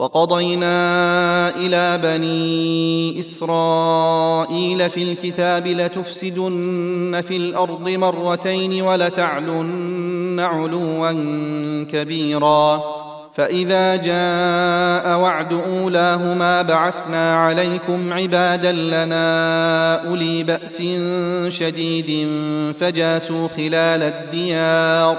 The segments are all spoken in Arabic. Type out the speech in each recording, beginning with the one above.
وقضينا إلى بني إسرائيل في الكتاب لتفسدن في الأرض مرتين ولتعلن علوا كبيرا. فإذا جاء وعد أولاهما بعثنا عليكم عبادا لنا أولي بأس شديد فجاسوا خلال الديار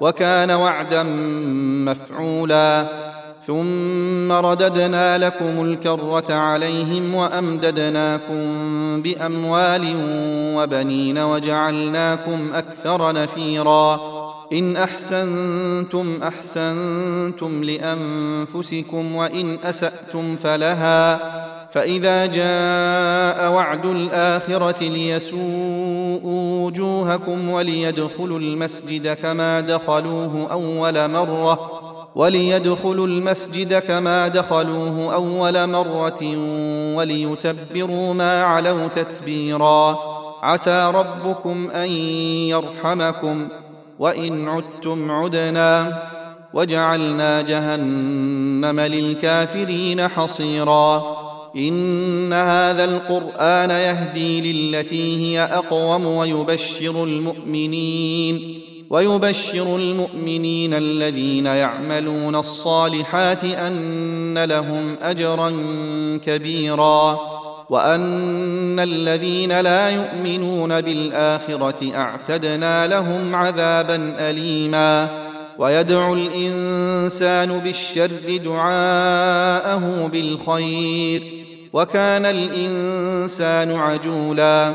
وكان وعدا مفعولا. ثم رددنا لكم الكرة عليهم وأمددناكم بأموال وبنين وجعلناكم أكثر نفيرا. إن أحسنتم أحسنتم لأنفسكم وإن أسأتم فلها. فإذا جاء وعد الآخرة ليسوءوا وجوهكم وليدخلوا المسجد كما دخلوه أول مرة. وليدخلوا المسجد كما دخلوه أول مرة وليتبروا ما علوا تتبيرا. عسى ربكم أن يرحمكم وإن عدتم عدنا. وجعلنا جهنم للكافرين حصيرا. إن هذا القرآن يهدي للتي هي أقوم ويبشر المؤمنين. ويبشر المؤمنين الذين يعملون الصالحات أن لهم أجرا كبيرا وأن الذين لا يؤمنون بالآخرة أعتدنا لهم عذابا أليما ويدعو الإنسان بالشر دعاءه بالخير وكان الإنسان عجولا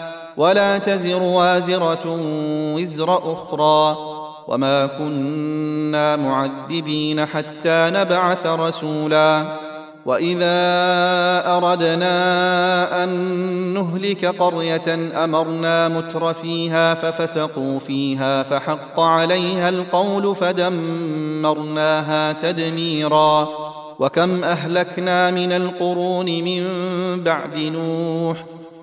ولا تزر وازرة وزر أخرى وما كنا معذبين حتى نبعث رسولا وإذا أردنا أن نهلك قرية أمرنا متر فيها ففسقوا فيها فحق عليها القول فدمرناها تدميرا وكم أهلكنا من القرون من بعد نوح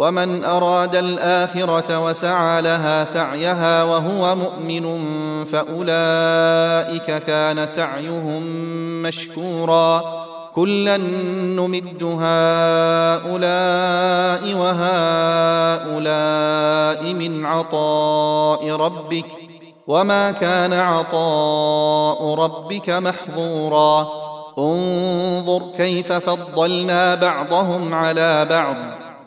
ومن أراد الآخرة وسعى لها سعيها وهو مؤمن فأولئك كان سعيهم مشكورا. كلا نمد هؤلاء وهؤلاء من عطاء ربك وما كان عطاء ربك محظورا. انظر كيف فضلنا بعضهم على بعض.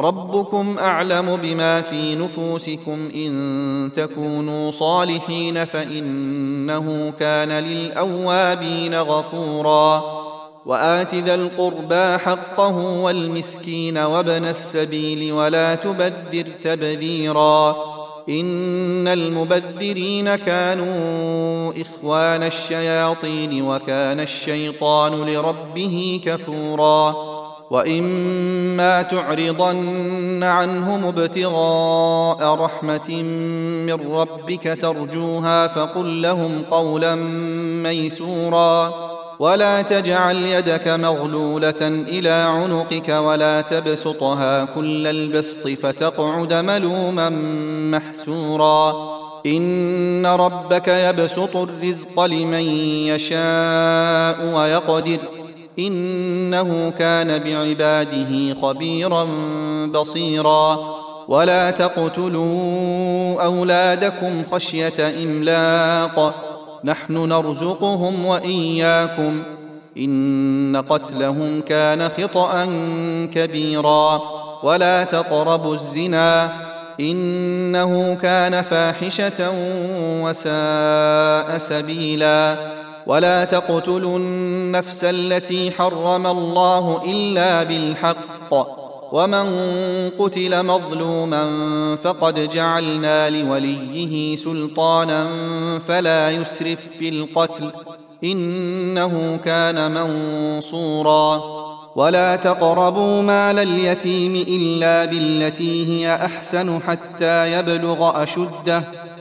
ربكم أعلم بما في نفوسكم إن تكونوا صالحين فإنه كان للأوابين غفورا. وآت ذا القربى حقه والمسكين وابن السبيل ولا تبذر تبذيرا. إن المبذرين كانوا إخوان الشياطين وكان الشيطان لربه كفورا. واما تعرضن عنهم ابتغاء رحمه من ربك ترجوها فقل لهم قولا ميسورا ولا تجعل يدك مغلوله إلى عنقك ولا تبسطها كل البسط فتقعد ملوما محسورا ان ربك يبسط الرزق لمن يشاء ويقدر إنه كان بعباده خبيرا بصيرا. ولا تقتلوا أولادكم خشية إملاق. نحن نرزقهم وإياكم. إن قتلهم كان خطأ كبيرا. ولا تقربوا الزنا. إنه كان فاحشة وساء سبيلا. ولا تقتلوا النفس التي حرم الله إلا بالحق. ومن قتل مظلوما فقد جعلنا لوليه سلطانا فلا يسرف في القتل. إنه كان منصورا. ولا تقربوا مال اليتيم إلا بالتي هي أحسن حتى يبلغ أشده.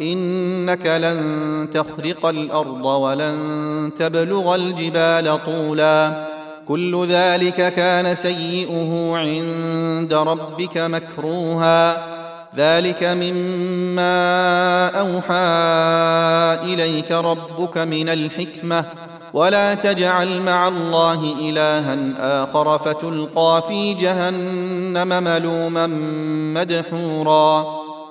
إنك لن تخرق الأرض ولن تبلغ الجبال طولا. كل ذلك كان سيئه عند ربك مكروها. ذلك مما أوحى إليك ربك من الحكمة. ولا تجعل مع الله إلها آخر فتلقى في جهنم ملوما مدحورا.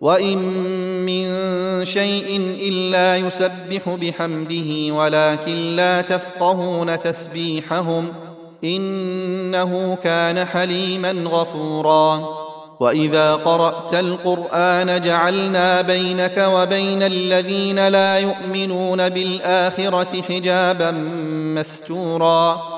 وان من شيء الا يسبح بحمده ولكن لا تفقهون تسبيحهم انه كان حليما غفورا. واذا قرات القران جعلنا بينك وبين الذين لا يؤمنون بالاخره حجابا مستورا.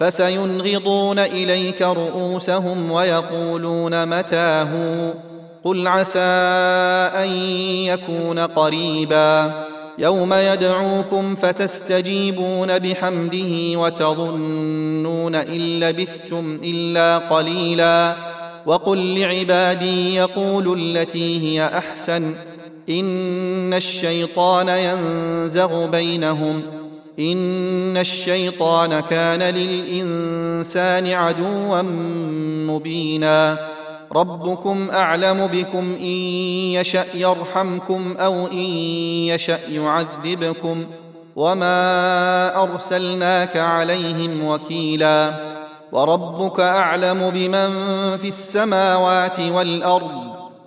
فسينغضون إليك رؤوسهم ويقولون متاه قل عسى أن يكون قريبا. يوم يدعوكم فتستجيبون بحمده وتظنون إن لبثتم إلا قليلا. وقل لعبادي يقولوا التي هي أحسن. إن الشيطان ينزغ بينهم. إن الشيطان كان للإنسان عدوا مبينا. ربكم أعلم بكم إن يشأ يرحمكم أو إن يشأ يعذبكم وما أرسلناك عليهم وكيلا. وربك أعلم بمن في السماوات والأرض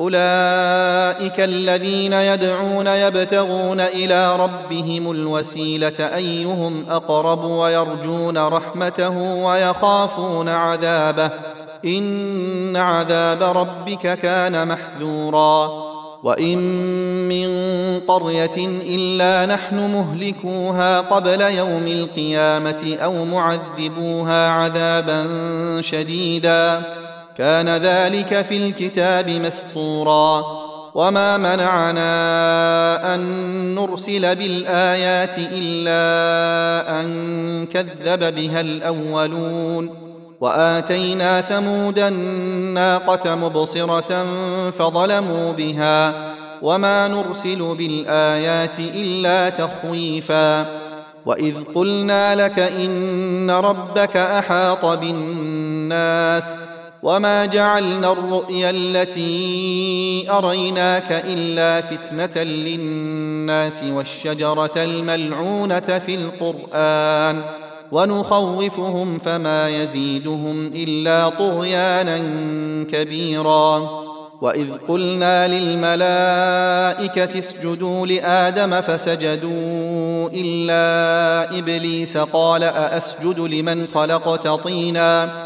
أولئك الذين يدعون يبتغون إلى ربهم الوسيلة أيهم أقرب ويرجون رحمته ويخافون عذابه. إن عذاب ربك كان محذورا. وإن من قرية إلا نحن مهلكوها قبل يوم القيامة أو معذبوها عذابا شديدا. كان ذلك في الكتاب مسطورا. وما منعنا أن نرسل بالآيات إلا أن كذب بها الأولون. وآتينا ثمود الناقة مبصرة فظلموا بها. وما نرسل بالآيات إلا تخويفا. وإذ قلنا لك إن ربك أحاط بالناس وما جعلنا الرؤيا التي اريناك الا فتنه للناس والشجره الملعونه في القران ونخوفهم فما يزيدهم الا طغيانا كبيرا واذ قلنا للملائكه اسجدوا لادم فسجدوا الا ابليس قال ااسجد لمن خلقت طينا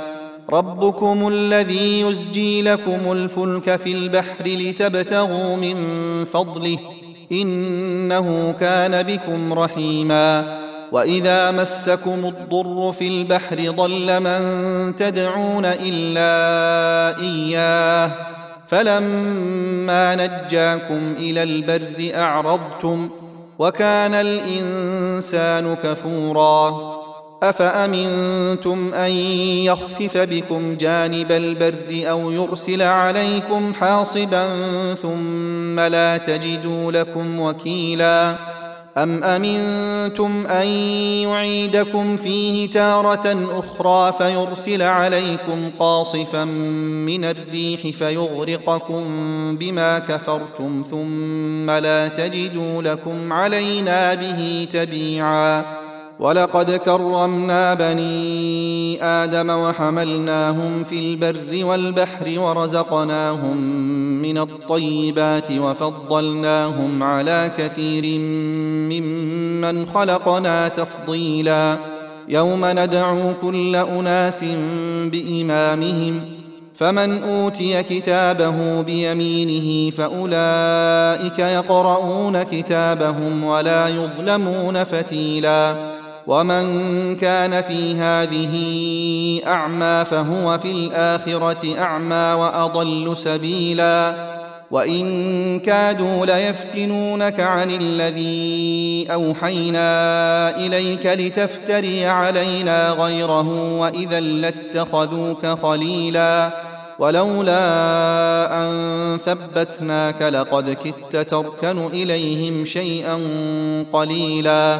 ربكم الذي يزجي لكم الفلك في البحر لتبتغوا من فضله إنه كان بكم رحيما وإذا مسكم الضر في البحر ضل من تدعون إلا إياه فلما نجاكم إلى البر أعرضتم وكان الإنسان كفورا أفأمنتم أن يخسف بكم جانب البر أو يرسل عليكم حاصبا ثم لا تجدوا لكم وكيلا؟ أم أمنتم أن يعيدكم فيه تارة أخرى فيرسل عليكم قاصفا من الريح فيغرقكم بما كفرتم ثم لا تجدوا لكم علينا به تبيعا؟ ولقد كرمنا بني آدم وحملناهم في البر والبحر ورزقناهم من الطيبات وفضلناهم على كثير ممن خلقنا تفضيلا. يوم ندعو كل أناس بإمامهم فمن أوتي كتابه بيمينه فأولئك يقرؤون كتابهم ولا يظلمون فتيلا. ومن كان في هذه اعمى فهو في الاخره اعمى واضل سبيلا وان كادوا ليفتنونك عن الذي اوحينا اليك لتفتري علينا غيره واذا لاتخذوك خليلا ولولا ان ثبتناك لقد كدت تركن اليهم شيئا قليلا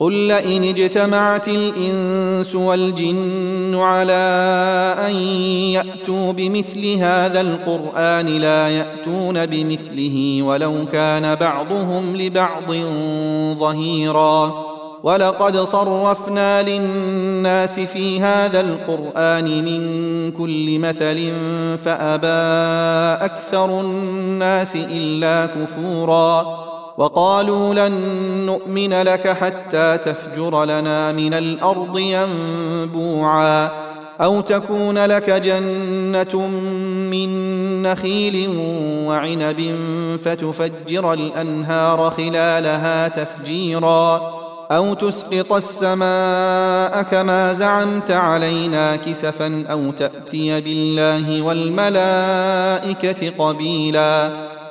قل لئن اجتمعت الإنس والجن على أن يأتوا بمثل هذا القرآن لا يأتون بمثله ولو كان بعضهم لبعض ظهيرا ولقد صرفنا للناس في هذا القرآن من كل مثل فأبى أكثر الناس إلا كفورا وقالوا لن نؤمن لك حتى تفجر لنا من الأرض ينبوعا أو تكون لك جنة من نخيل وعنب فتفجر الأنهار خلالها تفجيرا أو تسقط السماء كما زعمت علينا كسفا أو تأتي بالله والملائكة قبيلا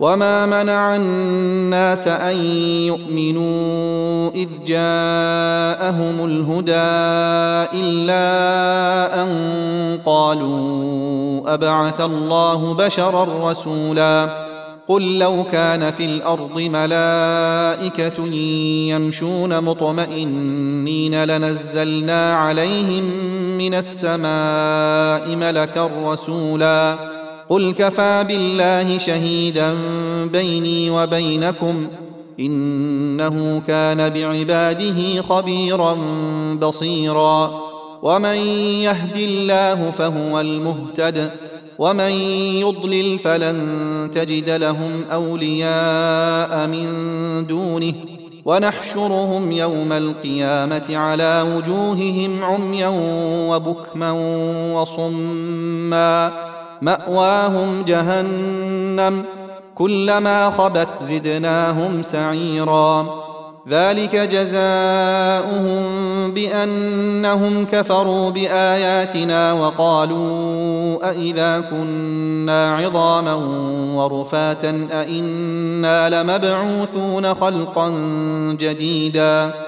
وما منع الناس ان يؤمنوا اذ جاءهم الهدى الا ان قالوا ابعث الله بشرا رسولا قل لو كان في الأرض ملائكه يمشون مطمئنين لنزلنا عليهم من السماء ملكا رسولا قل كفى بالله شهيدا بيني وبينكم إنه كان بعباده خبيرا بصيرا. ومن يهد الله فهو المهتد ومن يضلل فلن تجد لهم أولياء من دونه. ونحشرهم يوم القيامة على وجوههم عميا وبكما وصما. مأواهم جهنم. كلما خبت زدناهم سعيرا. ذلك جزاؤهم بأنهم كفروا بآياتنا وقالوا أإذا كنا عظاما ورفاتا أإنا لمبعوثون خلقا جديدا.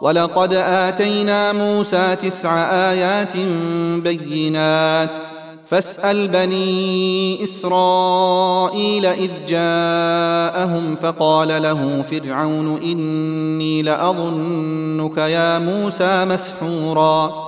ولقد آتينا موسى تسع آيات بينات. فاسأل بني إسرائيل إذ جاءهم فقال له فرعون إني لأظنك يا موسى مسحورا.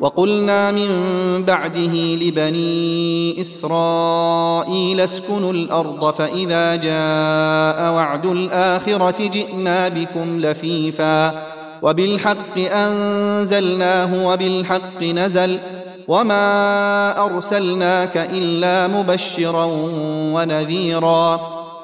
وقلنا من بعده لبني إسرائيل اسكنوا الأرض فإذا جاء وعد الآخرة جئنا بكم لفيفا وبالحق أنزلناه وبالحق نزل وما أرسلناك إلا مبشرا ونذيرا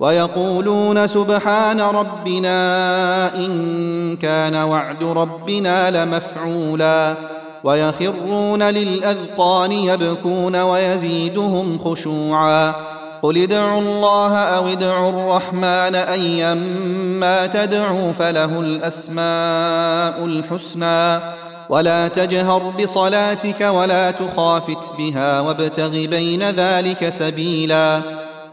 ويقولون سبحان ربنا إن كان وعد ربنا لمفعولا ويخرون للأذقان يبكون ويزيدهم خشوعا قل ادعوا الله أو ادعوا الرحمن ايما تدعوا فله الأسماء الحسنى ولا تجهر بصلاتك ولا تخافت بها وابتغ بين ذلك سبيلا